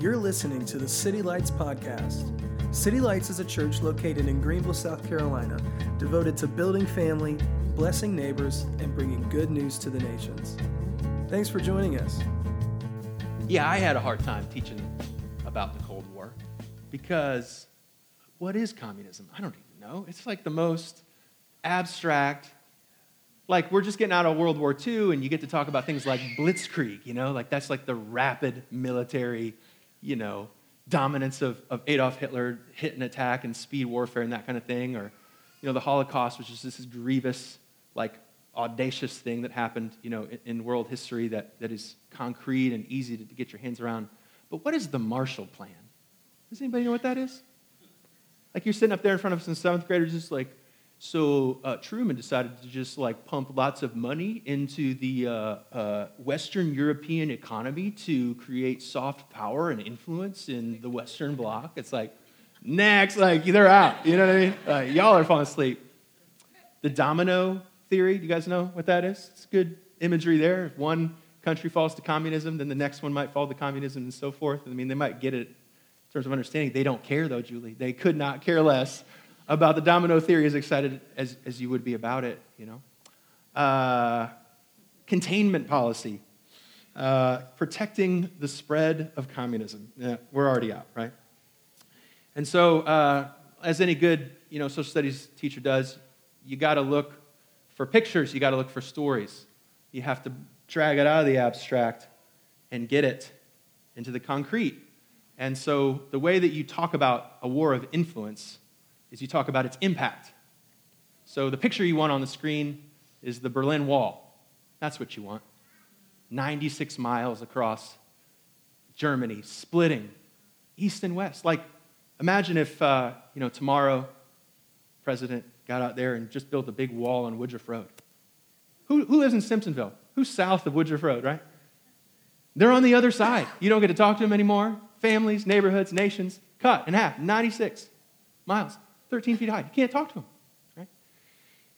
You're listening to the City Lights Podcast. City Lights is a church located in Greenville, South Carolina, devoted to building family, blessing neighbors, and bringing good news to the nations. Thanks for joining us. Yeah, I had a hard time teaching about the Cold War because what is communism? I don't even know. It's like the most abstract. Like, we're just getting out of World War II, and you get to talk about things like blitzkrieg, you know? Like, that's like the rapid military, you know, dominance of, of Adolf Hitler, hit and attack and speed warfare and that kind of thing. Or, you know, the Holocaust, which is this grievous, like, audacious thing that happened, you know, in, in world history that, that is concrete and easy to, to get your hands around. But what is the Marshall Plan? Does anybody know what that is? Like you're sitting up there in front of some seventh graders, just like, so uh, Truman decided to just like pump lots of money into the uh, uh, Western European economy to create soft power and influence in the Western Bloc. It's like, next, like they're out. You know what I mean? Uh, y'all are falling asleep. The domino theory, do you guys know what that is? It's good imagery there. If one country falls to communism, then the next one might fall to communism and so forth. I mean, they might get it in terms of understanding. They don't care, though, Julie. They could not care less about the domino theory as excited as, as you would be about it, you know. Uh, containment policy, uh, protecting the spread of communism. Yeah, we're already out, right? And so, uh, as any good, you know, social studies teacher does, you got to look for pictures. You got to look for stories. You have to drag it out of the abstract and get it into the concrete. And so, the way that you talk about a war of influence is you talk about its impact. So, the picture you want on the screen is the Berlin Wall. That's what you want. 96 miles across Germany, splitting east and west. Like, imagine if, uh, you know, tomorrow, president got out there and just built a big wall on Woodruff Road. Who, who lives in Simpsonville? Who's south of Woodruff Road, right? They're on the other side. You don't get to talk to them anymore. Families, neighborhoods, nations, cut in half, 96 miles, 13 feet high. You can't talk to them, right?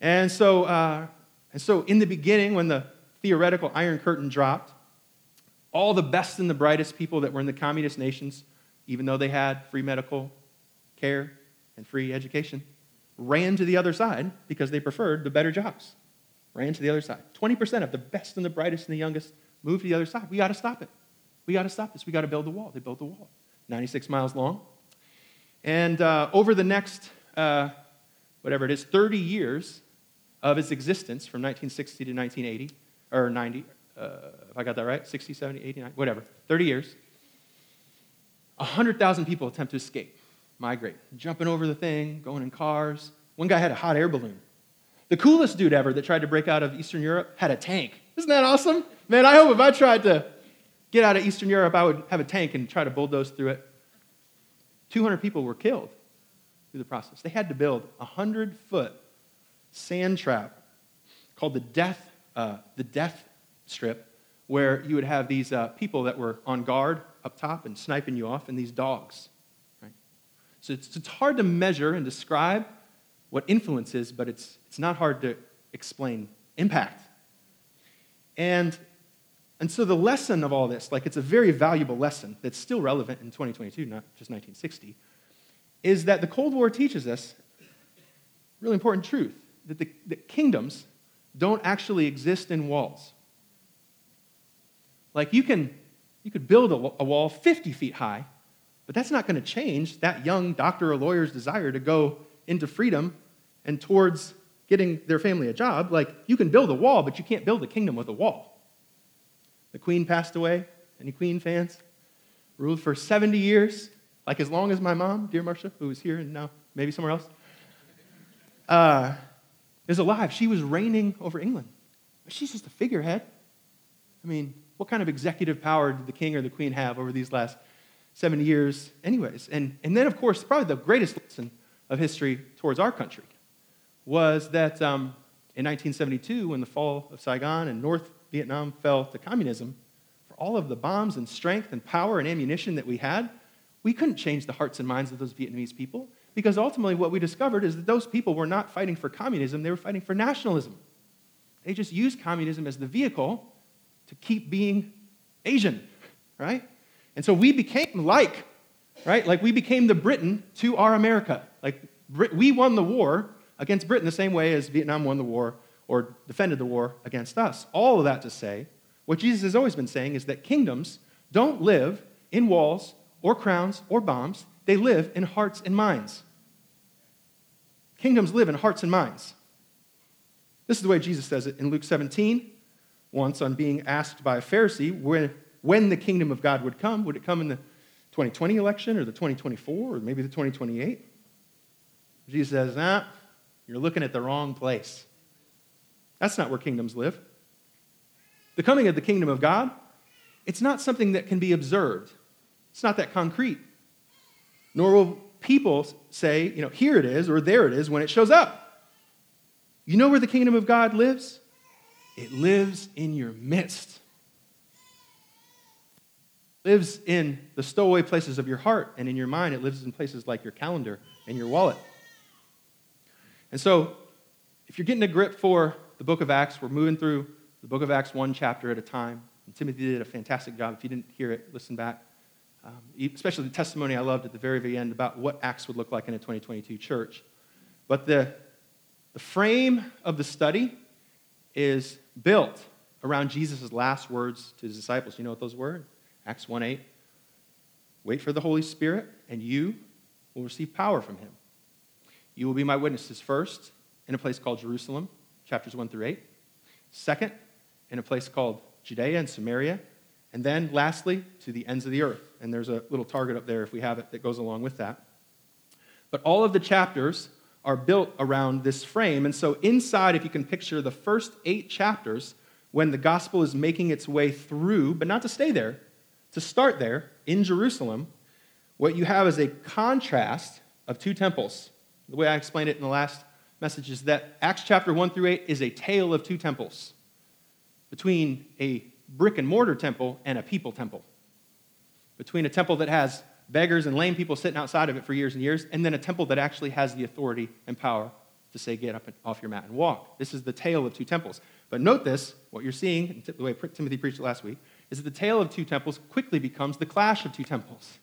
And so, uh, and so in the beginning, when the theoretical Iron Curtain dropped, all the best and the brightest people that were in the communist nations, even though they had free medical care and free education, ran to the other side because they preferred the better jobs. Ran to the other side. 20% of the best and the brightest and the youngest moved to the other side. We got to stop it. We got to stop this. We got to build the wall. They built the wall, 96 miles long. And uh, over the next, uh, whatever it is, 30 years of its existence from 1960 to 1980, or 90, uh, if I got that right, 60, 70, 80, 90, whatever, 30 years, 100,000 people attempt to escape, migrate, jumping over the thing, going in cars. One guy had a hot air balloon. The coolest dude ever that tried to break out of Eastern Europe had a tank. Isn't that awesome? Man, I hope if I tried to get out of Eastern Europe, I would have a tank and try to bulldoze through it. 200 people were killed through the process. They had to build a 100 foot sand trap called the death, uh, the death strip, where you would have these uh, people that were on guard up top and sniping you off, and these dogs. Right? So it's, it's hard to measure and describe what influence is, but it's, it's not hard to explain impact. And, and so the lesson of all this, like it's a very valuable lesson that's still relevant in 2022, not just 1960, is that the Cold War teaches us really important truth that the that kingdoms don't actually exist in walls. Like you can you could build a, a wall 50 feet high, but that's not going to change that young doctor or lawyer's desire to go into freedom and towards getting their family a job. Like you can build a wall, but you can't build a kingdom with a wall. The queen passed away. Any queen fans? Ruled for 70 years, like as long as my mom, dear Marcia, who is here and now maybe somewhere else, uh, is alive. She was reigning over England. She's just a figurehead. I mean, what kind of executive power did the king or the queen have over these last 70 years, anyways? And, and then, of course, probably the greatest lesson of history towards our country was that um, in 1972, when the fall of Saigon and North Vietnam fell to communism, for all of the bombs and strength and power and ammunition that we had, we couldn't change the hearts and minds of those Vietnamese people because ultimately what we discovered is that those people were not fighting for communism, they were fighting for nationalism. They just used communism as the vehicle to keep being Asian, right? And so we became like, right? Like we became the Britain to our America. Like we won the war against Britain the same way as Vietnam won the war or defended the war against us. All of that to say, what Jesus has always been saying is that kingdoms don't live in walls or crowns or bombs, they live in hearts and minds. Kingdoms live in hearts and minds. This is the way Jesus says it in Luke 17, once on being asked by a Pharisee when, when the kingdom of God would come. Would it come in the 2020 election or the 2024 or maybe the 2028? Jesus says, nah, you're looking at the wrong place. That's not where kingdoms live. The coming of the kingdom of God, it's not something that can be observed. It's not that concrete. Nor will people say, you know, here it is or there it is when it shows up. You know where the kingdom of God lives? It lives in your midst. Lives in the stowaway places of your heart and in your mind. It lives in places like your calendar and your wallet. And so, if you're getting a grip for the book of Acts, we're moving through the book of Acts one chapter at a time. And Timothy did a fantastic job. If you didn't hear it, listen back. Um, especially the testimony I loved at the very, very end about what Acts would look like in a 2022 church. But the, the frame of the study is built around Jesus' last words to his disciples. You know what those were? Acts 1 8. Wait for the Holy Spirit, and you will receive power from him. You will be my witnesses first in a place called Jerusalem, chapters 1 through 8. Second, in a place called Judea and Samaria. And then, lastly, to the ends of the earth. And there's a little target up there if we have it that goes along with that. But all of the chapters are built around this frame. And so, inside, if you can picture the first eight chapters, when the gospel is making its way through, but not to stay there, to start there in Jerusalem, what you have is a contrast of two temples. The way I explained it in the last message is that Acts chapter 1 through 8 is a tale of two temples between a brick and mortar temple and a people temple. Between a temple that has beggars and lame people sitting outside of it for years and years, and then a temple that actually has the authority and power to say, get up and off your mat and walk. This is the tale of two temples. But note this what you're seeing, the way Timothy preached it last week, is that the tale of two temples quickly becomes the clash of two temples.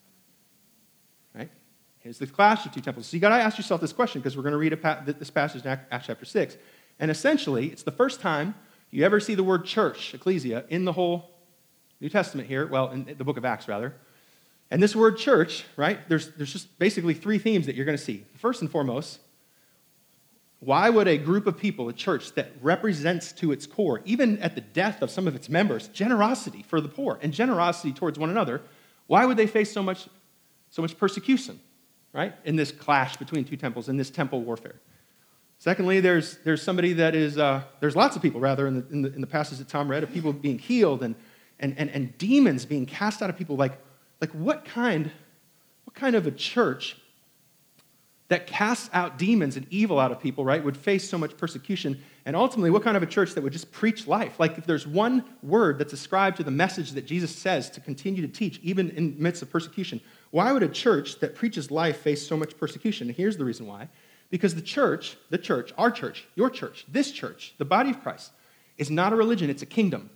Right? Here's the clash of two temples. So you got to ask yourself this question because we're going to read pa- this passage in Acts chapter 6. And essentially, it's the first time you ever see the word church, ecclesia, in the whole New Testament here, well, in the book of Acts, rather. And this word church, right, there's, there's just basically three themes that you're going to see. First and foremost, why would a group of people, a church that represents to its core, even at the death of some of its members, generosity for the poor and generosity towards one another, why would they face so much, so much persecution, right, in this clash between two temples, in this temple warfare? Secondly, there's, there's somebody that is, uh, there's lots of people, rather, in the, in the, in the passage that Tom read, of people being healed and, and, and, and demons being cast out of people. Like, like what, kind, what kind of a church that casts out demons and evil out of people, right, would face so much persecution? And ultimately, what kind of a church that would just preach life? Like, if there's one word that's ascribed to the message that Jesus says to continue to teach, even in midst of persecution, why would a church that preaches life face so much persecution? And here's the reason why because the church, the church, our church, your church, this church, the body of Christ, is not a religion, it's a kingdom.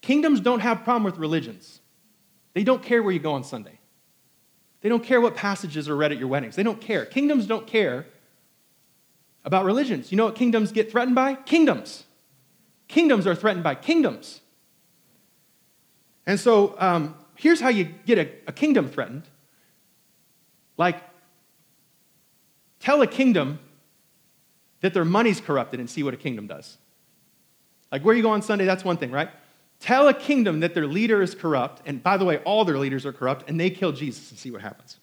Kingdoms don't have problem with religions. They don't care where you go on Sunday. They don't care what passages are read at your weddings. They don't care. Kingdoms don't care about religions. You know what kingdoms get threatened by? Kingdoms. Kingdoms are threatened by kingdoms. And so um, here's how you get a, a kingdom threatened. Like Tell a kingdom that their money's corrupted and see what a kingdom does. Like where you go on Sunday, that's one thing, right? Tell a kingdom that their leader is corrupt, and by the way, all their leaders are corrupt, and they kill Jesus and see what happens.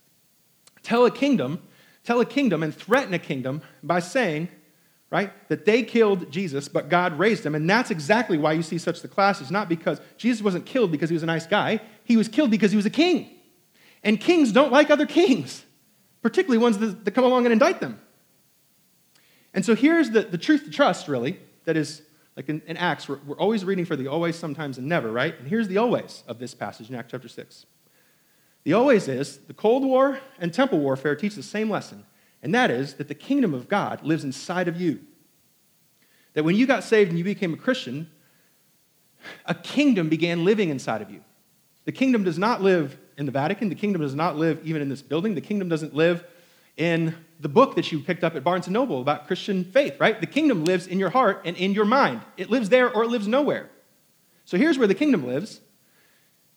Tell a kingdom, tell a kingdom and threaten a kingdom by saying, right, that they killed Jesus, but God raised him. And that's exactly why you see such the classes, not because Jesus wasn't killed because he was a nice guy, he was killed because he was a king. And kings don't like other kings particularly ones that, that come along and indict them. And so here's the, the truth to trust, really, that is like in, in Acts, we're, we're, always reading for the always, sometimes, and never, right? And here's the always of this passage in Acts chapter 6. The always is the Cold War and temple warfare teach the same lesson, and that is that the kingdom of God lives inside of you. That when you got saved and you became a Christian, a kingdom began living inside of you. The kingdom does not live in the Vatican. The kingdom does not live even in this building. The kingdom doesn't live in the book that you picked up at Barnes & Noble about Christian faith, right? The kingdom lives in your heart and in your mind. It lives there or it lives nowhere. So here's where the kingdom lives.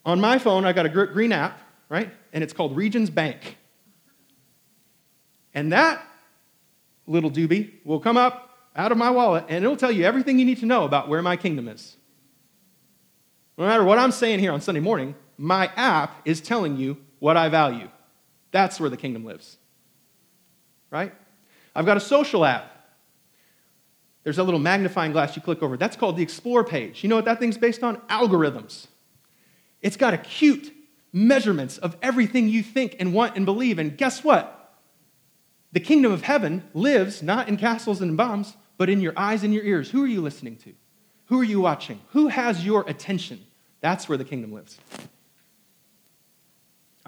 On my phone, I got a green app, right? And it's called Regions Bank. And that little doobie will come up out of my wallet and it'll tell you everything you need to know about where my kingdom is. No matter what I'm saying here on Sunday morning, my app is telling you what I value. That's where the kingdom lives. Right? I've got a social app. There's a little magnifying glass you click over. That's called the Explore page. You know what that thing's based on? Algorithms. It's got acute measurements of everything you think and want and believe. And guess what? The kingdom of heaven lives not in castles and bombs, but in your eyes and your ears. Who are you listening to? Who are you watching? Who has your attention? That's where the kingdom lives.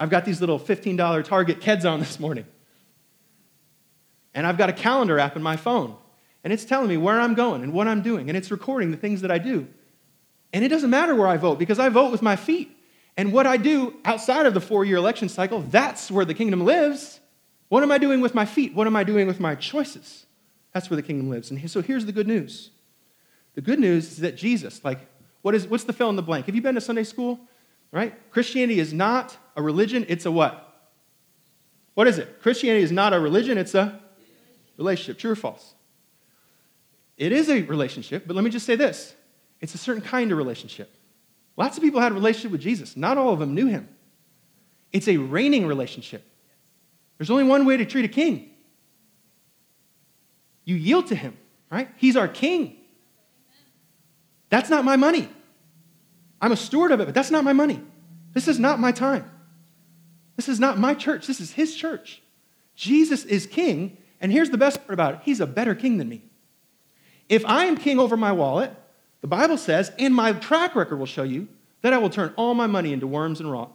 I've got these little $15 Target Keds on this morning. And I've got a calendar app in my phone. And it's telling me where I'm going and what I'm doing. And it's recording the things that I do. And it doesn't matter where I vote because I vote with my feet. And what I do outside of the four year election cycle, that's where the kingdom lives. What am I doing with my feet? What am I doing with my choices? That's where the kingdom lives. And so here's the good news. The good news is that Jesus, like, what is, what's the fill in the blank? Have you been to Sunday school? Right? Christianity is not a religion, it's a what? What is it? Christianity is not a religion, it's a relationship. True or false? It is a relationship, but let me just say this it's a certain kind of relationship. Lots of people had a relationship with Jesus, not all of them knew him. It's a reigning relationship. There's only one way to treat a king you yield to him, right? He's our king. That's not my money. I'm a steward of it, but that's not my money. This is not my time. This is not my church. This is his church. Jesus is king, and here's the best part about it He's a better king than me. If I am king over my wallet, the Bible says, and my track record will show you, that I will turn all my money into worms and rot.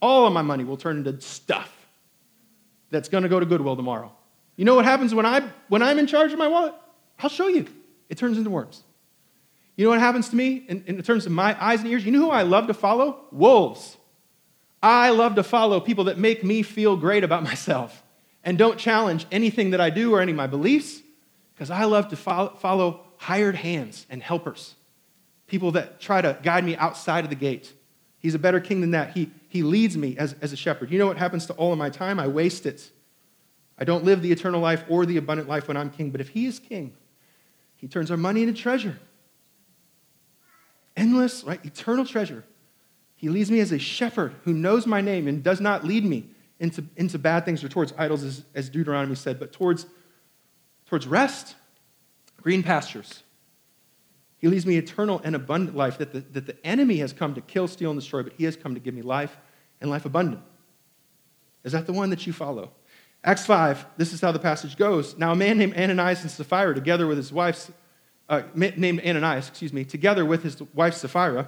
All of my money will turn into stuff that's going to go to Goodwill tomorrow. You know what happens when, I, when I'm in charge of my wallet? I'll show you. It turns into worms. You know what happens to me in, in terms of my eyes and ears? You know who I love to follow? Wolves. I love to follow people that make me feel great about myself and don't challenge anything that I do or any of my beliefs because I love to follow, follow hired hands and helpers, people that try to guide me outside of the gate. He's a better king than that. He, he leads me as, as a shepherd. You know what happens to all of my time? I waste it. I don't live the eternal life or the abundant life when I'm king. But if he is king, he turns our money into treasure. Endless, right? Eternal treasure. He leads me as a shepherd who knows my name and does not lead me into, into bad things or towards idols, as, as Deuteronomy said, but towards, towards rest, green pastures. He leads me eternal and abundant life that the, that the enemy has come to kill, steal, and destroy, but he has come to give me life and life abundant. Is that the one that you follow? Acts 5, this is how the passage goes. Now, a man named Ananias and Sapphira, together with his wife, uh, named Ananias, excuse me, together with his wife Sapphira,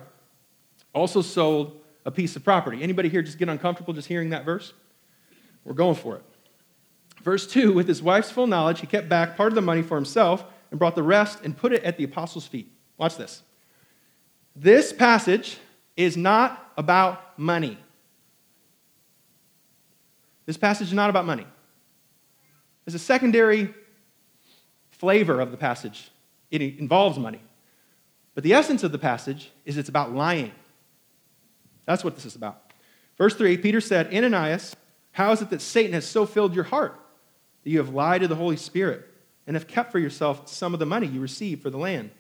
also sold a piece of property. Anybody here just get uncomfortable just hearing that verse? We're going for it. Verse 2 With his wife's full knowledge, he kept back part of the money for himself and brought the rest and put it at the apostles' feet. Watch this. This passage is not about money. This passage is not about money. There's a secondary flavor of the passage. It involves money. But the essence of the passage is it's about lying. That's what this is about. Verse 3 Peter said, Ananias, how is it that Satan has so filled your heart that you have lied to the Holy Spirit and have kept for yourself some of the money you received for the land?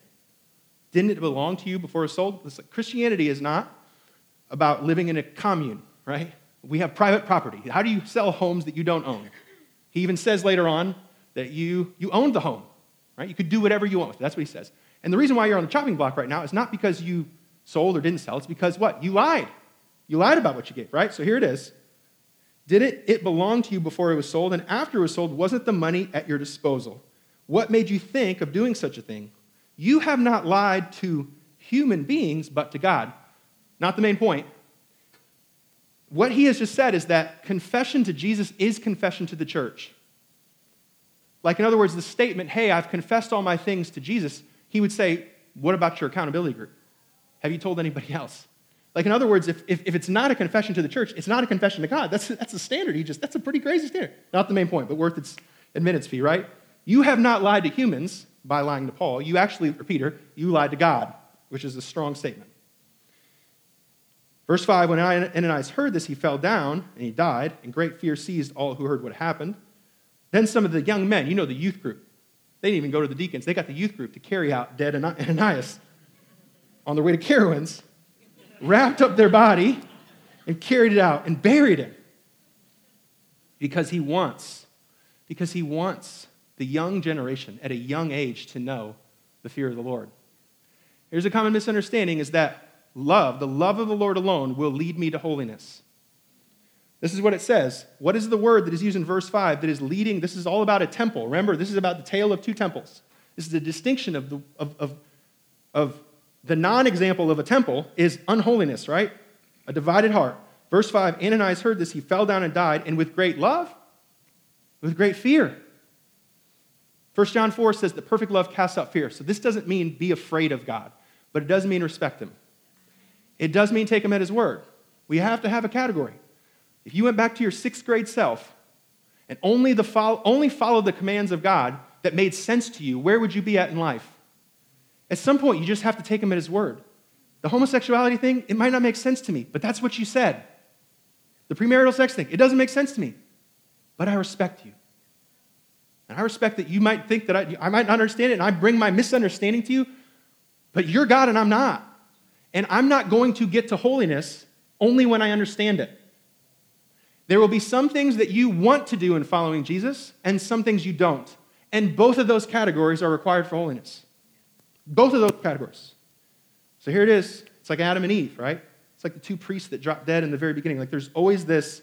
Didn't it belong to you before it was sold? Christianity is not about living in a commune, right? We have private property. How do you sell homes that you don't own? He even says later on that you, you owned the home, right? You could do whatever you want with it. That's what he says. And the reason why you're on the chopping block right now is not because you sold or didn't sell, it's because what? You lied. You lied about what you gave, right? So here it is. Did it, it belong to you before it was sold? And after it was sold, wasn't the money at your disposal? What made you think of doing such a thing? You have not lied to human beings, but to God. Not the main point. What he has just said is that confession to Jesus is confession to the church. Like, in other words, the statement, hey, I've confessed all my things to Jesus, he would say, what about your accountability group? Have you told anybody else? Like, in other words, if, if, if, it's not a confession to the church, it's not a confession to God. That's, that's a standard. He just, that's a pretty crazy standard. Not the main point, but worth its admittance fee, right? You have not lied to humans by lying to Paul. You actually, or Peter, you lied to God, which is a strong statement. Verse 5 When Ananias heard this, he fell down and he died, and great fear seized all who heard what happened. Then some of the young men, you know, the youth group, they didn't even go to the deacons. They got the youth group to carry out dead Ananias on their way to Carowinds, wrapped up their body, and carried it out and buried him. Because he wants, because he wants the young generation at a young age to know the fear of the Lord. Here's a common misunderstanding is that love, the love of the Lord alone, will lead me to holiness. This is what it says. What is the word that is used in verse 5 that is leading? This is all about a temple. Remember, this is about the tale of two temples. This is the distinction of the, of, of, of the non example of a temple is unholiness, right? A divided heart. Verse 5 Ananias heard this, he fell down and died, and with great love, with great fear. 1 John 4 says that perfect love casts out fear. So this doesn't mean be afraid of God, but it does mean respect him. It does mean take him at his word. We have to have a category. If you went back to your sixth grade self and only, the only followed the commands of God that made sense to you, where would you be at in life? At some point, you just have to take him at his word. The homosexuality thing, it might not make sense to me, but that's what you said. The premarital sex thing, it doesn't make sense to me, but I respect you. And I respect that you might think that I, I might not understand it, and I bring my misunderstanding to you, but you're God and I'm not. And I'm not going to get to holiness only when I understand it. There will be some things that you want to do in following Jesus, and some things you don't. And both of those categories are required for holiness. Both of those categories. So here it is. It's like Adam and Eve, right? It's like the two priests that dropped dead in the very beginning. Like there's always this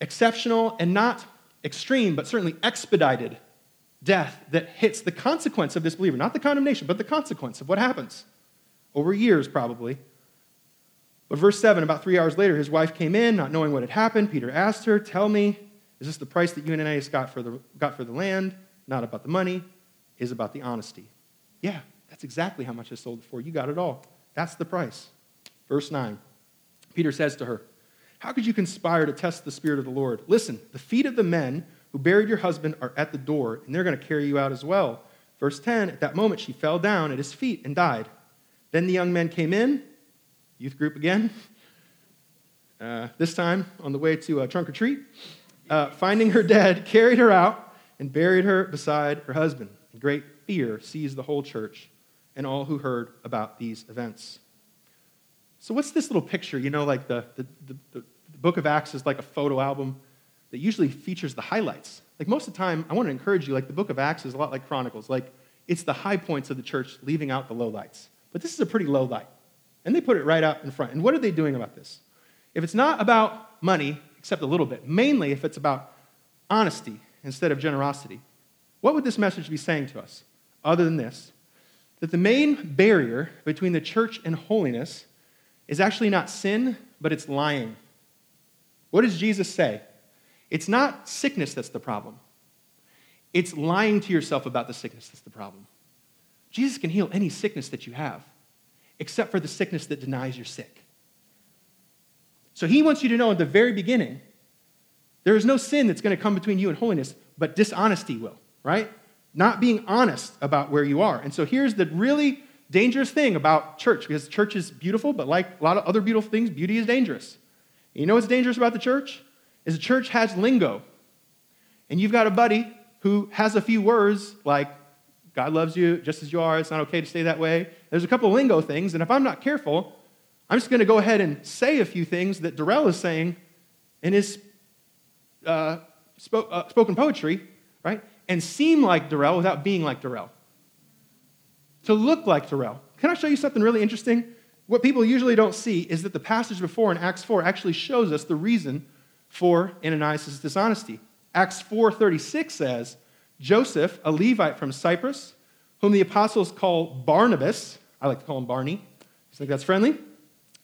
exceptional and not extreme, but certainly expedited death that hits the consequence of this believer. Not the condemnation, but the consequence of what happens over years, probably. But verse 7 about three hours later, his wife came in, not knowing what had happened. Peter asked her, Tell me, is this the price that you and Ananias got for the, got for the land? Not about the money, is about the honesty. Yeah, that's exactly how much I sold it for. You got it all. That's the price. Verse 9 Peter says to her, How could you conspire to test the Spirit of the Lord? Listen, the feet of the men who buried your husband are at the door, and they're going to carry you out as well. Verse 10 At that moment, she fell down at his feet and died. Then the young men came in youth group again. Uh, this time on the way to a trunk or treat. Uh, finding her dead, carried her out and buried her beside her husband. Great fear seized the whole church and all who heard about these events. So, what's this little picture? You know, like the, the, the, the book of Acts is like a photo album that usually features the highlights. Like most of the time, I want to encourage you, like the book of Acts is a lot like Chronicles. Like it's the high points of the church, leaving out the low lights. But this is a pretty low light. And they put it right out in front. And what are they doing about this? If it's not about money, except a little bit, mainly if it's about honesty instead of generosity, what would this message be saying to us other than this? That the main barrier between the church and holiness is actually not sin, but it's lying. What does Jesus say? It's not sickness that's the problem. It's lying to yourself about the sickness that's the problem. Jesus can heal any sickness that you have except for the sickness that denies you're sick. So he wants you to know at the very beginning there is no sin that's going to come between you and holiness, but dishonesty will, right? Not being honest about where you are. And so here's the really dangerous thing about church because church is beautiful, but like a lot of other beautiful things, beauty is dangerous. And you know what's dangerous about the church? Is the church has lingo. And you've got a buddy who has a few words like God loves you just as you are. It's not okay to stay that way. There's a couple lingo things, and if I'm not careful, I'm just going to go ahead and say a few things that Darrell is saying in his uh, spo- uh, spoken poetry, right? And seem like Darrell without being like Darrell. To look like Darrell. Can I show you something really interesting? What people usually don't see is that the passage before in Acts 4 actually shows us the reason for Ananias' dishonesty. Acts 4:36 says, Joseph, a Levite from Cyprus, whom the apostles call Barnabas. I like to call him Barney. You think that's friendly?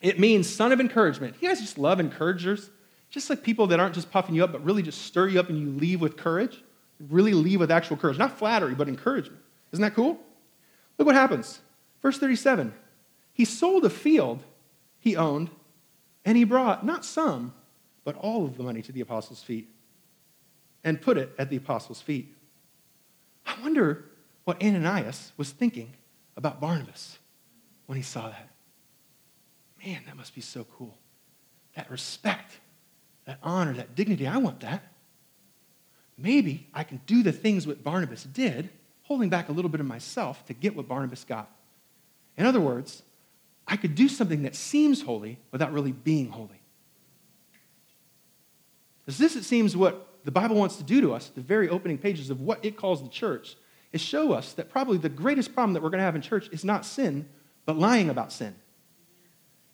It means son of encouragement. You guys just love encouragers? Just like people that aren't just puffing you up, but really just stir you up and you leave with courage. Really leave with actual courage. Not flattery, but encouragement. Isn't that cool? Look what happens. Verse 37 He sold a field he owned, and he brought not some, but all of the money to the apostles' feet and put it at the apostles' feet. I wonder what Ananias was thinking about Barnabas when he saw that. Man, that must be so cool. That respect, that honor, that dignity. I want that. Maybe I can do the things what Barnabas did, holding back a little bit of myself to get what Barnabas got. In other words, I could do something that seems holy without really being holy. Because this, it seems, what the Bible wants to do to us, the very opening pages of what it calls the church, is show us that probably the greatest problem that we're going to have in church is not sin, but lying about sin.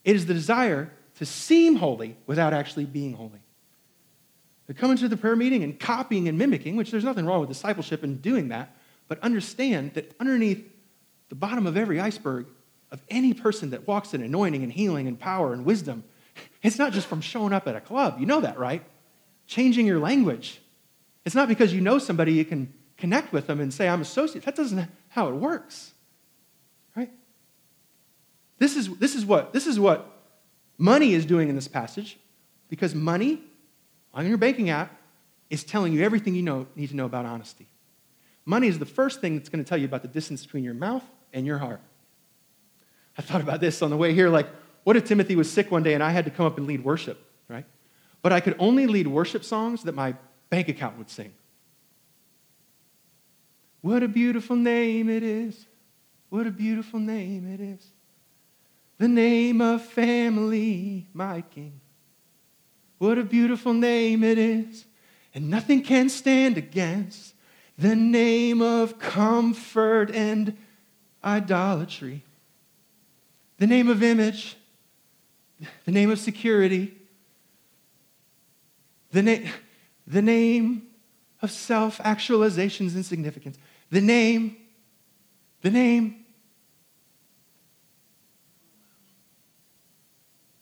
It is the desire to seem holy without actually being holy. To come into the prayer meeting and copying and mimicking, which there's nothing wrong with discipleship and doing that, but understand that underneath the bottom of every iceberg of any person that walks in anointing and healing and power and wisdom, it's not just from showing up at a club. You know that, right? Changing your language. It's not because you know somebody you can connect with them and say, I'm associate. That doesn't how it works. Right? This is, this is what this is what money is doing in this passage, because money on your banking app is telling you everything you know, need to know about honesty. Money is the first thing that's going to tell you about the distance between your mouth and your heart. I thought about this on the way here. Like, what if Timothy was sick one day and I had to come up and lead worship, right? But I could only lead worship songs that my bank account would sing. What a beautiful name it is. What a beautiful name it is. The name of family, my king. What a beautiful name it is. And nothing can stand against the name of comfort and idolatry the name of image, the name of security, the, na- the name of self actualizations and significance, the name, the name.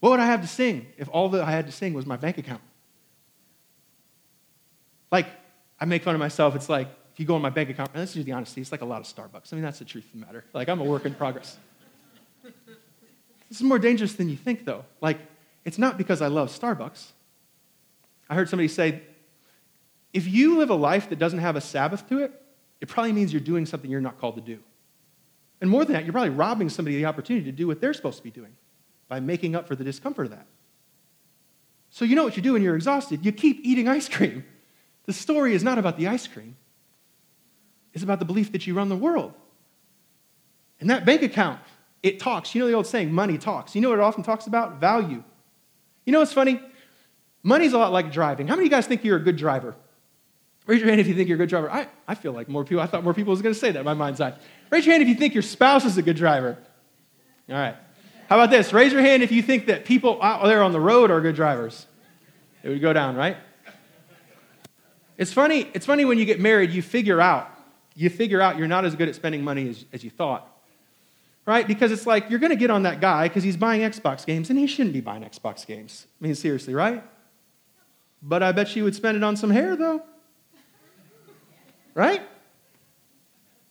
What would I have to sing if all that I had to sing was my bank account? Like, I make fun of myself. It's like, if you go on my bank account, and this is the honesty, it's like a lot of Starbucks. I mean, that's the truth of the matter. Like, I'm a work in progress. This is more dangerous than you think, though. Like, it's not because I love Starbucks. I heard somebody say, if you live a life that doesn't have a Sabbath to it, it probably means you're doing something you're not called to do. And more than that, you're probably robbing somebody of the opportunity to do what they're supposed to be doing by making up for the discomfort of that. So, you know what you do when you're exhausted? You keep eating ice cream. The story is not about the ice cream, it's about the belief that you run the world. And that bank account it talks. You know the old saying, money talks. You know what it often talks about? Value. You know what's funny? Money's a lot like driving. How many of you guys think you're a good driver? Raise your hand if you think you're a good driver. I, I feel like more people, I thought more people was going to say that in my mind's eye. Raise your hand if you think your spouse is a good driver. All right. How about this? Raise your hand if you think that people out there on the road are good drivers. It would go down, right? It's funny, it's funny when you get married, you figure out, you figure out you're not as good at spending money as, as you thought right? Because it's like you're going to get on that guy because he's buying Xbox games and he shouldn't be buying Xbox games. I mean, seriously, right? But I bet you would spend it on some hair, though. Right?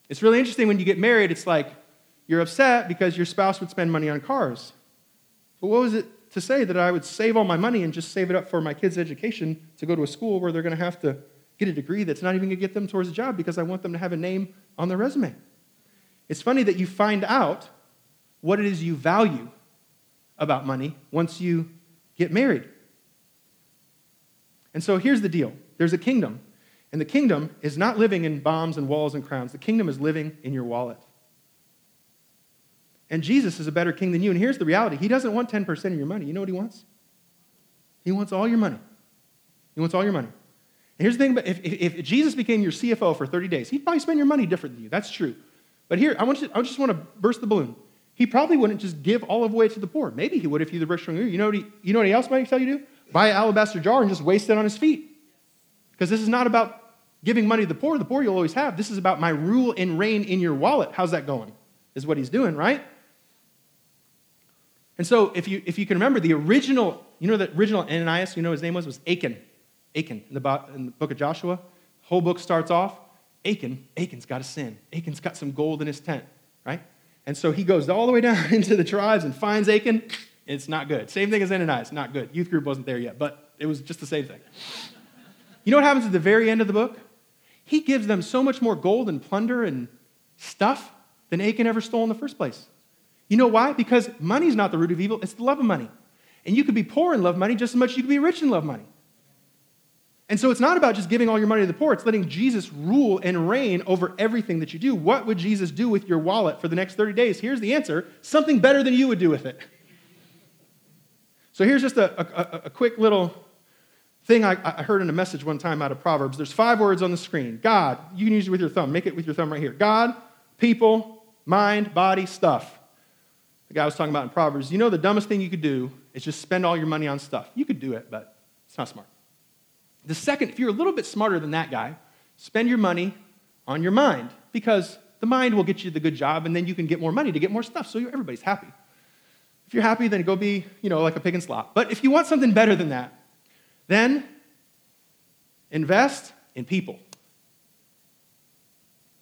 It's really interesting when you get married, it's like you're upset because your spouse would spend money on cars. But what was it to say that I would save all my money and just save it up for my kids' education to go to a school where they're going to have to get a degree that's not even going to get them towards a job because I want them to have a name on their resume? It's funny that you find out what it is you value about money once you get married. And so here's the deal there's a kingdom, and the kingdom is not living in bombs and walls and crowns, the kingdom is living in your wallet. And Jesus is a better king than you. And here's the reality He doesn't want 10% of your money. You know what He wants? He wants all your money. He wants all your money. And here's the thing about if, if, if Jesus became your CFO for 30 days, he'd probably spend your money different than you. That's true. But here, I, want you, I just want to burst the balloon. He probably wouldn't just give all of away to the poor. Maybe he would if he's the rich You know what he, you know what else might tell you to do? Buy an alabaster jar and just waste it on his feet. Because this is not about giving money to the poor. The poor you'll always have. This is about my rule and reign in your wallet. How's that going? Is what he's doing, right? And so if you, if you can remember, the original, you know the original Ananias, you know his name was, was Achan. Achan in the, in the book of Joshua. The whole book starts off Achan, Achan's got a sin. Achan's got some gold in his tent, right? And so he goes all the way down into the tribes and finds Achan, It's not good. Same thing as Ananias, not good. Youth group wasn't there yet, but it was just the same thing. You know what happens at the very end of the book? He gives them so much more gold and plunder and stuff than Achan ever stole in the first place. You know why? Because money's not the root of evil, it's the love of money. And you could be poor and love money just as much as you could be rich and love money. And so it's not about just giving all your money to the poor, it's letting Jesus rule and reign over everything that you do. What would Jesus do with your wallet for the next 30 days? Here's the answer something better than you would do with it. So here's just a, a, a quick little thing I, I, heard in a message one time out of Proverbs. There's five words on the screen God, you can use it with your thumb, make it with your thumb right here God, people, mind, body, stuff. The guy was talking about in Proverbs. You know, the dumbest thing you could do is just spend all your money on stuff. You could do it, but it's not smart. The second, if you're a little bit smarter than that guy, spend your money on your mind because the mind will get you the good job and then you can get more money to get more stuff so everybody's happy. You're happy, then go be, you know, like a pig in slop. But if you want something better than that, then invest in people.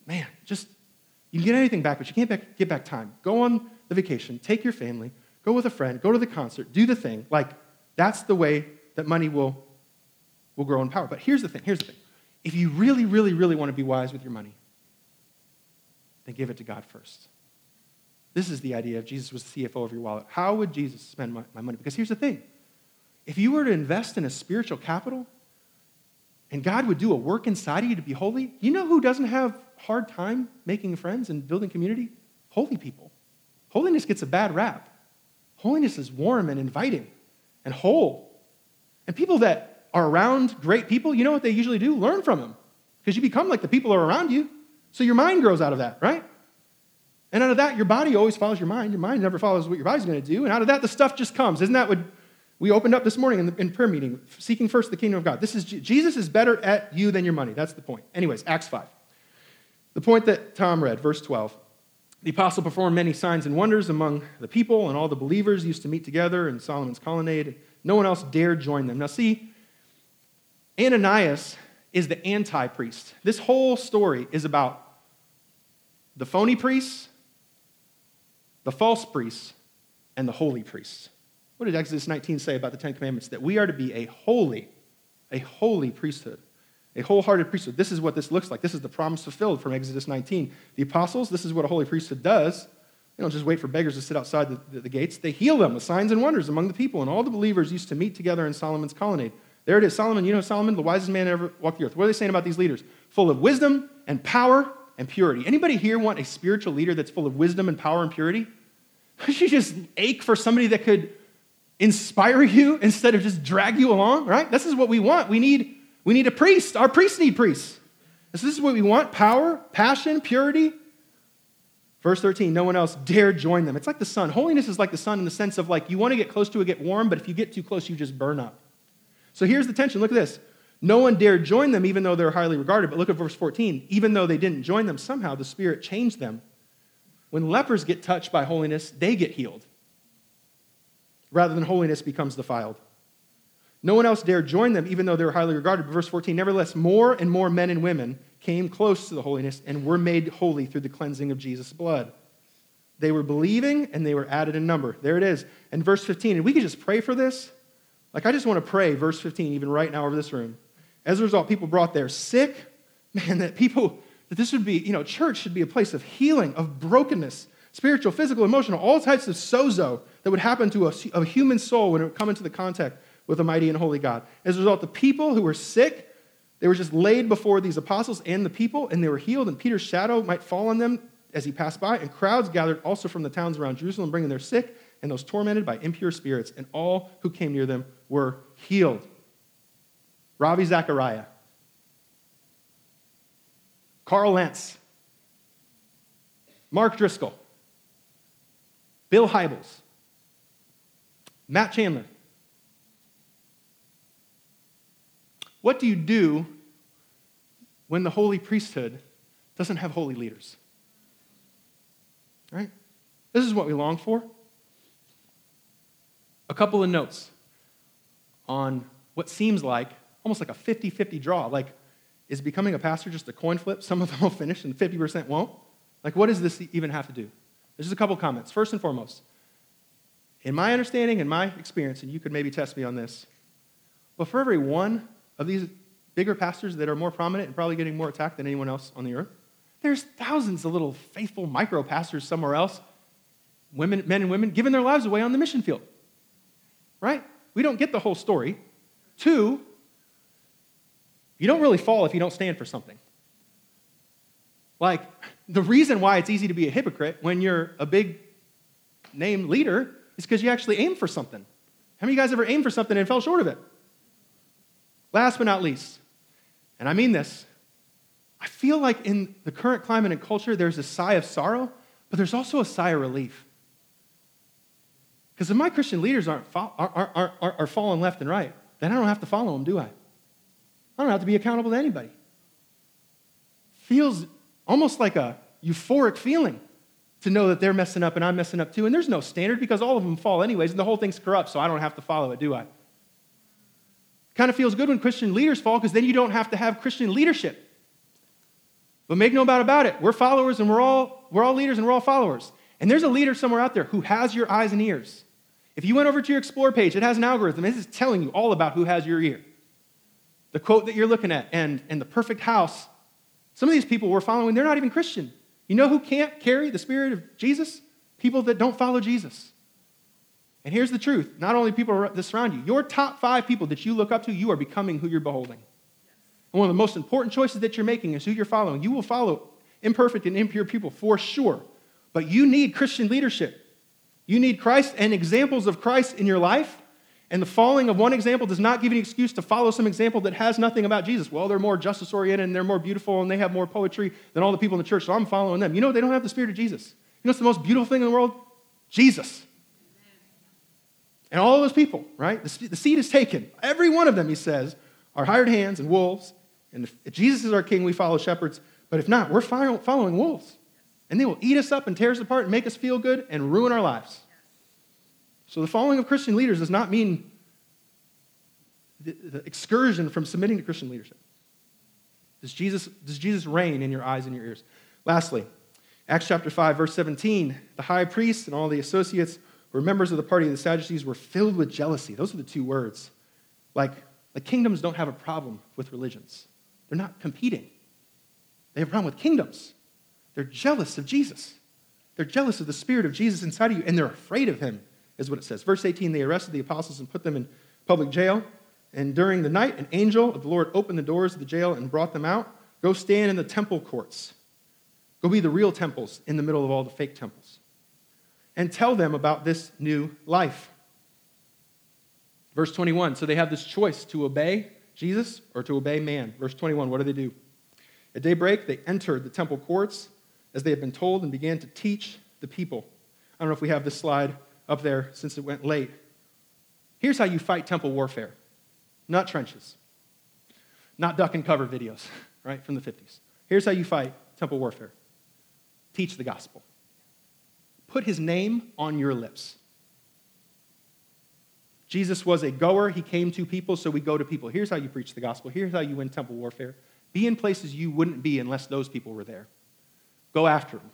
Man, just, you can get anything back, but you can't back, get back time. Go on the vacation, take your family, go with a friend, go to the concert, do the thing. Like, that's the way that money will will grow in power. But here's the thing here's the thing. If you really, really, really want to be wise with your money, then give it to God first. This is the idea if Jesus was the CFO of your wallet. How would Jesus spend my, my money? Because here's the thing if you were to invest in a spiritual capital, and God would do a work inside of you to be holy, you know who doesn't have hard time making friends and building community? Holy people. Holiness gets a bad rap. Holiness is warm and inviting and whole. And people that are around great people, you know what they usually do? Learn from them. Because you become like the people who are around you. So your mind grows out of that, right? And out of that, your body always follows your mind. Your mind never follows what your body's going to do. And out of that, the stuff just comes. Isn't that what we opened up this morning in, the, in prayer meeting? Seeking first the kingdom of God. This is Jesus is better at you than your money. That's the point. Anyways, Acts 5. The point that Tom read, verse 12. The apostle performed many signs and wonders among the people, and all the believers used to meet together in Solomon's colonnade. No one else dared join them. Now, see, Ananias is the anti priest. This whole story is about the phony priests, the false priests, and the holy priests. What did Exodus 19 say about the Ten Commandments? That we are to be a holy, a holy priesthood, a wholehearted priesthood. This is what this looks like. This is the promise fulfilled from Exodus 19. The apostles, this is what a holy priesthood does. They don't just wait for beggars to sit outside the, the, the gates. They heal them with signs and wonders among the people. And all the believers used to meet together in Solomon's colonnade. There it is. Solomon, you know Solomon, the wisest man ever walked the earth. What are they saying about these leaders? Full of wisdom and power and purity. Anybody here want a spiritual leader that's full of wisdom and power and purity? Don't you just ache for somebody that could inspire you instead of just drag you along, right? This is what we want. We need, we need a priest. Our priests need priests. So this is what we want power, passion, purity. Verse 13, no one else dare join them. It's like the sun. Holiness is like the sun in the sense of like you want to get close to it, get warm, but if you get too close, you just burn up. So here's the tension. Look at this. No one dared join them, even though they're highly regarded. But look at verse 14. Even though they didn't join them, somehow the Spirit changed them. When lepers get touched by holiness, they get healed, rather than holiness becomes defiled. No one else dared join them, even though they were highly regarded. But verse 14, nevertheless, more and more men and women came close to the holiness and were made holy through the cleansing of Jesus' blood. They were believing and they were added in number. There it is. And verse 15, and we could just pray for this. Like, I just want to pray, verse 15, even right now over this room. As a result, people brought their sick, man, that people, that this would be, you know, church should be a place of healing, of brokenness, spiritual, physical, emotional, all types of sozo that would happen to a, a human soul when it would come into the contact with a mighty and holy God. As a result, the people who were sick, they were just laid before these apostles and the people, and they were healed, and Peter's shadow might fall on them as he passed by, and crowds gathered also from the towns around Jerusalem, bringing their sick and those tormented by impure spirits, and all who came near them were healed. Ravi Zachariah, Carl Lentz, Mark Driscoll, Bill Hybels, Matt Chandler. What do you do when the holy priesthood doesn't have holy leaders? Right? This is what we long for. A couple of notes on what seems like almost like a 50 50 draw. Like, is becoming a pastor just a coin flip? Some of them will finish and 50% won't? Like, what does this even have to do? There's just a couple comments. First and foremost, in my understanding and my experience, and you could maybe test me on this, but for every one of these bigger pastors that are more prominent and probably getting more attacked than anyone else on the earth, there's thousands of little faithful micro pastors somewhere else, women, men and women, giving their lives away on the mission field. Right? We don't get the whole story. Two, you don't really fall if you don't stand for something. Like, the reason why it's easy to be a hypocrite when you're a big name leader is because you actually aim for something. How many of you guys ever aimed for something and fell short of it? Last but not least, and I mean this, I feel like in the current climate and culture, there's a sigh of sorrow, but there's also a sigh of relief. Because if my Christian leaders aren't, are, are, are, are falling left and right, then I don't have to follow them, do I? I don't have to be accountable to anybody. Feels almost like a euphoric feeling to know that they're messing up and I'm messing up too. And there's no standard because all of them fall anyways, and the whole thing's corrupt, so I don't have to follow it, do I? Kind of feels good when Christian leaders fall because then you don't have to have Christian leadership. But make no doubt about it, we're followers and we're all, we're all leaders and we're all followers. And there's a leader somewhere out there who has your eyes and ears. If you went over to your Explore page, it has an algorithm. This is telling you all about who has your ear. The quote that you're looking at and, and the perfect house. Some of these people we're following, they're not even Christian. You know who can't carry the spirit of Jesus? People that don't follow Jesus. And here's the truth not only people that surround you, your top five people that you look up to, you are becoming who you're beholding. And one of the most important choices that you're making is who you're following. You will follow imperfect and impure people for sure, but you need Christian leadership. You need Christ and examples of Christ in your life. And the following of one example does not give an excuse to follow some example that has nothing about Jesus. Well, they're more justice oriented and they're more beautiful and they have more poetry than all the people in the church, so I'm following them. You know, they don't have the Spirit of Jesus. You know what's the most beautiful thing in the world? Jesus. And all those people, right? The, the seed is taken. Every one of them, he says, are hired hands and wolves. And if Jesus is our king, we follow shepherds. But if not, we're following wolves. And they will eat us up and tear us apart and make us feel good and ruin our lives. So the following of Christian leaders does not mean the, the excursion from submitting to Christian leadership. Does Jesus, does Jesus reign in your eyes and your ears? Lastly, Acts chapter 5, verse 17, the high priest and all the associates who were members of the party of the Sadducees were filled with jealousy. Those are the two words. Like, the kingdoms don't have a problem with religions. They're not competing. They have a problem with kingdoms. They're jealous of Jesus. They're jealous of the spirit of Jesus inside of you, and they're afraid of him is what it says. Verse 18 they arrested the apostles and put them in public jail. And during the night, an angel of the Lord opened the doors of the jail and brought them out. Go stand in the temple courts. Go be the real temples in the middle of all the fake temples. And tell them about this new life. Verse 21 so they have this choice to obey Jesus or to obey man. Verse 21 what do they do? At daybreak, they entered the temple courts as they had been told and began to teach the people. I don't know if we have this slide up there since it went late. Here's how you fight temple warfare not trenches, not duck and cover videos, right, from the 50s. Here's how you fight temple warfare teach the gospel, put his name on your lips. Jesus was a goer. He came to people, so we go to people. Here's how you preach the gospel. Here's how you win temple warfare. Be in places you wouldn't be unless those people were there. Go after them.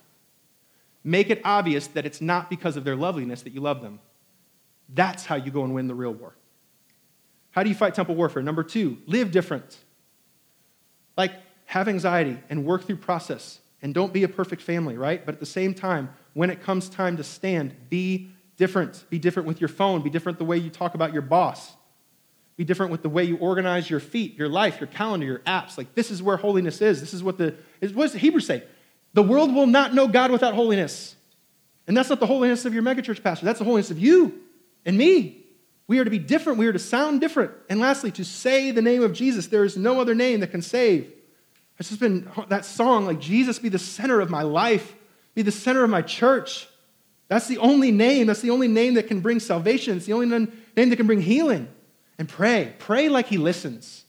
Make it obvious that it's not because of their loveliness that you love them. That's how you go and win the real war. How do you fight temple warfare? Number two, live different. Like, have anxiety and work through process. And don't be a perfect family, right? But at the same time, when it comes time to stand, be different. Be different with your phone. Be different the way you talk about your boss. Be different with the way you organize your feet, your life, your calendar, your apps. Like, this is where holiness is. This is what the, what does Hebrews say? The world will not know God without holiness. And that's not the holiness of your megachurch pastor, that's the holiness of you and me. We are to be different, we are to sound different. And lastly, to say the name of Jesus. There is no other name that can save. It's just been that song, like, Jesus be the center of my life, be the center of my church. That's the only name, that's the only name that can bring salvation. It's the only name that can bring healing. And pray. Pray like he listens.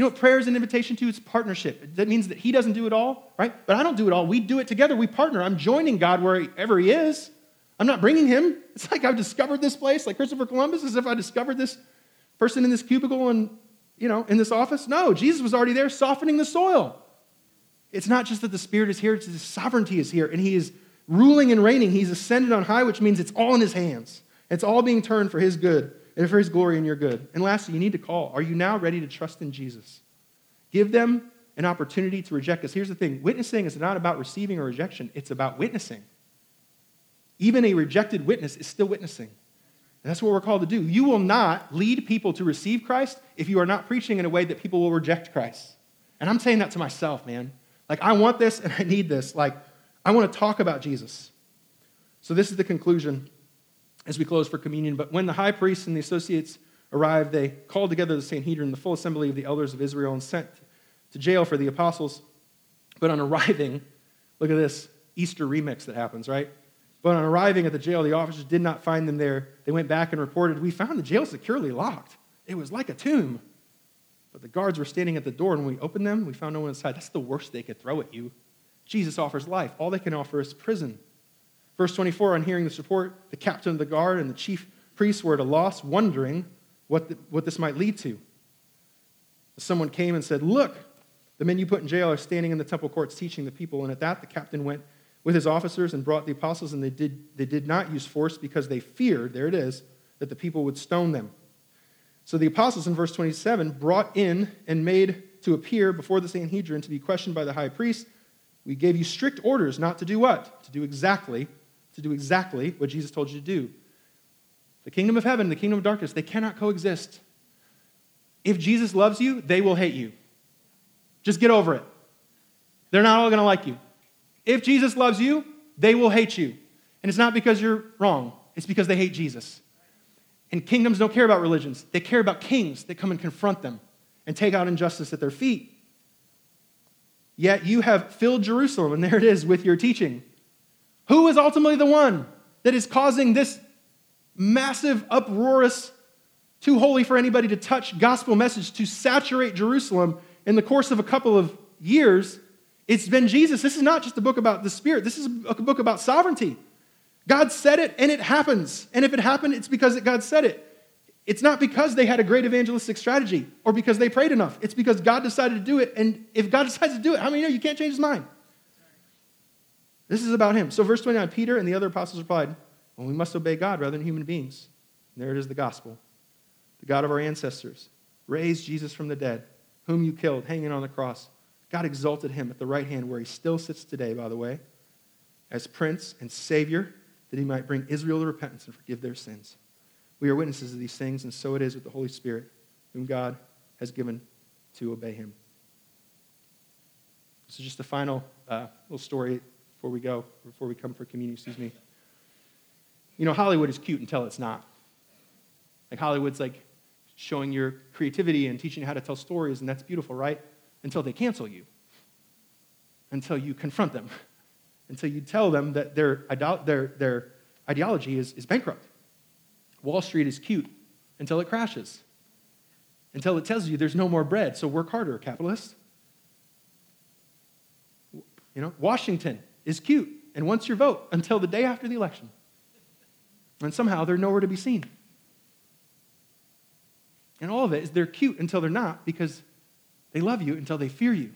You know what prayer is an invitation to? It's partnership. That means that He doesn't do it all, right? But I don't do it all. We do it together. We partner. I'm joining God wherever He is. I'm not bringing Him. It's like I've discovered this place, like Christopher Columbus, as if I discovered this person in this cubicle and, you know, in this office. No, Jesus was already there softening the soil. It's not just that the Spirit is here, it's His sovereignty is here, and He is ruling and reigning. He's ascended on high, which means it's all in His hands. It's all being turned for his good and for his glory and your good. And lastly, you need to call. Are you now ready to trust in Jesus? Give them an opportunity to reject us. Here's the thing witnessing is not about receiving a rejection, it's about witnessing. Even a rejected witness is still witnessing. And that's what we're called to do. You will not lead people to receive Christ if you are not preaching in a way that people will reject Christ. And I'm saying that to myself, man. Like, I want this and I need this. Like, I want to talk about Jesus. So, this is the conclusion as we close for communion. But when the high priest and the associates arrived, they called together the Sanhedrin, the full assembly of the elders of Israel, and sent to jail for the apostles. But on arriving, look at this Easter remix that happens, right? But on arriving at the jail, the officers did not find them there. They went back and reported, We found the jail securely locked. It was like a tomb. But the guards were standing at the door, and when we opened them, we found no one inside. That's the worst they could throw at you. Jesus offers life. All they can offer is prison. Verse 24 On hearing this report, the captain of the guard and the chief priests were at a loss, wondering what, the, what this might lead to. Someone came and said, Look, the men you put in jail are standing in the temple courts teaching the people. And at that, the captain went with his officers and brought the apostles, and they did, they did not use force because they feared, there it is, that the people would stone them. So the apostles in verse 27 brought in and made to appear before the Sanhedrin to be questioned by the high priest. We gave you strict orders not to do what? To do exactly, to do exactly what Jesus told you to do. The kingdom of heaven, the kingdom of darkness, they cannot coexist. If Jesus loves you, they will hate you. Just get over it. They're not all going to like you. If Jesus loves you, they will hate you. And it's not because you're wrong, it's because they hate Jesus. And kingdoms don't care about religions, they care about kings that come and confront them and take out injustice at their feet. Yet you have filled Jerusalem, and there it is with your teaching. Who is ultimately the one that is causing this massive, uproarious, too holy for anybody to touch gospel message to saturate Jerusalem in the course of a couple of years? It's been Jesus. This is not just a book about the Spirit, this is a book about sovereignty. God said it and it happens. And if it happened, it's because God said it. It's not because they had a great evangelistic strategy or because they prayed enough. It's because God decided to do it. And if God decides to do it, how many know you can't change his mind? This is about him. So, verse 29 Peter and the other apostles replied, Well, we must obey God rather than human beings. And there it is the gospel. The God of our ancestors raised Jesus from the dead, whom you killed, hanging on the cross. God exalted him at the right hand, where he still sits today, by the way, as Prince and Savior, that he might bring Israel to repentance and forgive their sins. We are witnesses of these things, and so it is with the Holy Spirit, whom God has given to obey him. This is just a final uh, little story before we go, before we come for communion, excuse me. You know, Hollywood is cute until it's not. Like, Hollywood's like showing your creativity and teaching you how to tell stories, and that's beautiful, right? until they cancel you, until you confront them, until you tell them that their, their, their ideology is, is bankrupt. Wall Street is cute until it crashes, until it tells you there's no more bread, so work harder, capitalist. You know, Washington is cute and wants your vote until the day after the election. And somehow they're nowhere to be seen. And all of it is they're cute until they're not because they love you until they fear you,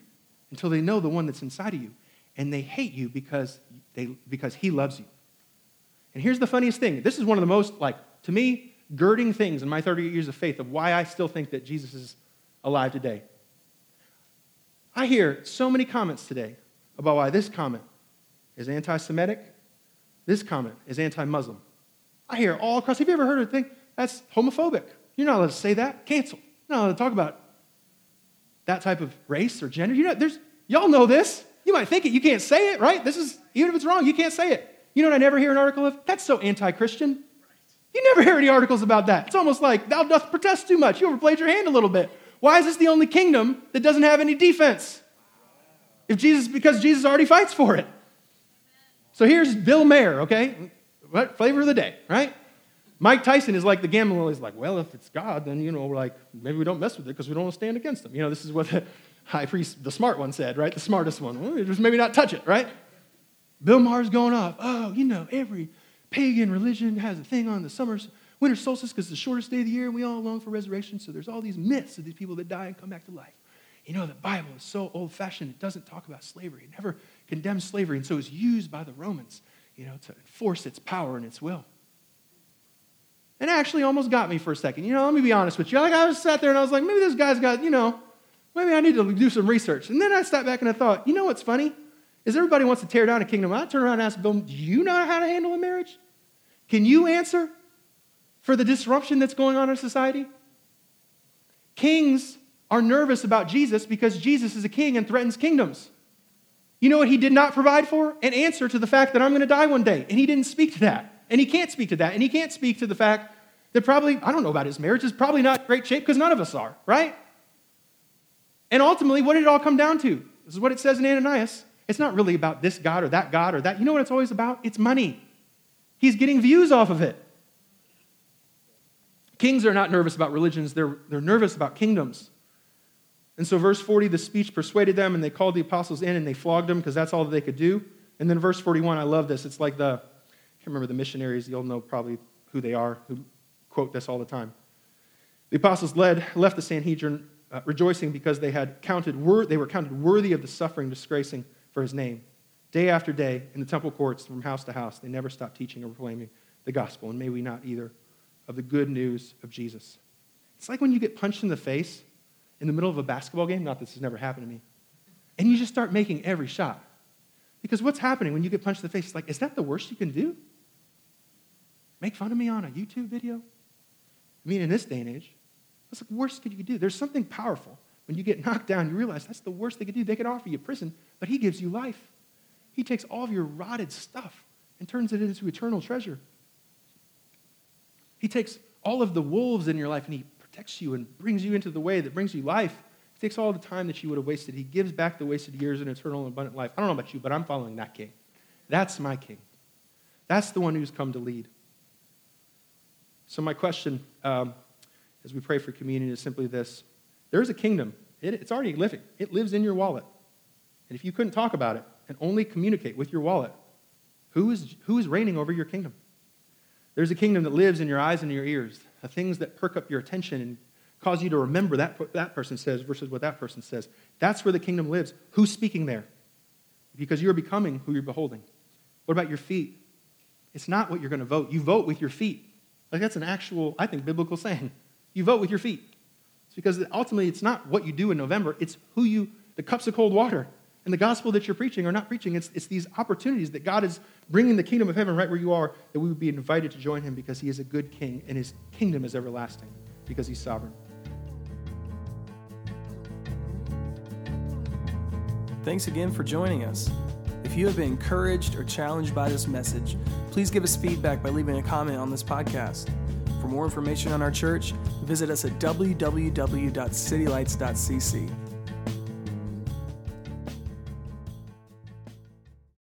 until they know the one that's inside of you. And they hate you because, they, because he loves you. And here's the funniest thing this is one of the most, like, to me, girding things in my 38 years of faith of why I still think that Jesus is alive today. I hear so many comments today about why this comment is anti Semitic, this comment is anti Muslim. I hear all across. Have you ever heard a thing that's homophobic? You're not allowed to say that. Cancel. You're not allowed to talk about that type of race or gender. You know, there's, y'all know this. You might think it. You can't say it, right? This is, even if it's wrong, you can't say it. You know what I never hear an article of? That's so anti Christian. You never hear any articles about that. It's almost like, thou doth protest too much. You overplayed your hand a little bit. Why is this the only kingdom that doesn't have any defense? If Jesus, because Jesus already fights for it. So here's Bill Maher, okay? What flavor of the day, right? Mike Tyson is like the gambling He's like, well, if it's God, then, you know, we're like, maybe we don't mess with it because we don't want to stand against him. You know, this is what the high priest, the smart one said, right? The smartest one. Well, just maybe not touch it, right? Bill Maher's going off. Oh, you know, every pagan religion has a thing on the summer, winter solstice because it's the shortest day of the year and we all long for resurrection. So there's all these myths of these people that die and come back to life. You know, the Bible is so old fashioned, it doesn't talk about slavery. It never condemns slavery. And so it was used by the Romans, you know, to enforce its power and its will. And actually almost got me for a second. You know, let me be honest with you. Like I was sat there and I was like, maybe this guy's got, you know, maybe I need to do some research. And then I sat back and I thought, you know what's funny? Is everybody wants to tear down a kingdom. I turn around and ask Bill, do you know how to handle a marriage? Can you answer for the disruption that's going on in our society? Kings are nervous about Jesus because Jesus is a king and threatens kingdoms. You know what he did not provide for? An answer to the fact that I'm going to die one day. And he didn't speak to that. And he can't speak to that. And he can't speak to the fact that probably, I don't know about his marriage, is probably not great shape because none of us are, right? And ultimately, what did it all come down to? This is what it says in Ananias. It's not really about this God or that God or that. You know what it's always about? It's money. He's getting views off of it. Kings are not nervous about religions, they're, they're nervous about kingdoms. And so, verse 40, the speech persuaded them, and they called the apostles in and they flogged them because that's all that they could do. And then, verse 41, I love this. It's like the, I can't remember the missionaries, you'll know probably who they are, who quote this all the time. The apostles led, left the Sanhedrin uh, rejoicing because they, had counted wor- they were counted worthy of the suffering disgracing for his name. Day after day, in the temple courts, from house to house, they never stopped teaching or proclaiming the gospel, and may we not either, of the good news of Jesus. It's like when you get punched in the face in the middle of a basketball game, not this has never happened to me, and you just start making every shot. Because what's happening when you get punched in the face? It's like, is that the worst you can do? Make fun of me on a YouTube video? I mean, in this day and age, what's the worst could you do? There's something powerful. When you get knocked down, you realize that's the worst they could do. They could offer you prison, but he gives you life. He takes all of your rotted stuff and turns it into eternal treasure. He takes all of the wolves in your life and he protects you and brings you into the way that brings you life. He takes all the time that you would have wasted. He gives back the wasted years and eternal and abundant life. I don't know about you, but I'm following that king. That's my king. That's the one who's come to lead. So, my question um, as we pray for communion is simply this there is a kingdom, it, it's already living, it lives in your wallet. And if you couldn't talk about it and only communicate with your wallet, who is, who is reigning over your kingdom? There's a kingdom that lives in your eyes and your ears, the things that perk up your attention and cause you to remember that that person says versus what that person says. That's where the kingdom lives. Who's speaking there? Because you're becoming who you're beholding. What about your feet? It's not what you're going to vote. You vote with your feet. Like that's an actual, I think, biblical saying. You vote with your feet. It's because ultimately it's not what you do in November, it's who you, the cups of cold water and the gospel that you're preaching or not preaching. It's, it's these opportunities that God is bringing the kingdom of heaven right where you are, that we would be invited to join him because he is a good king and his kingdom is everlasting because he's sovereign. Thanks again for joining us. If you have been encouraged or challenged by this message, please give us feedback by leaving a comment on this podcast. For more information on our church, visit us at www.citylights.cc.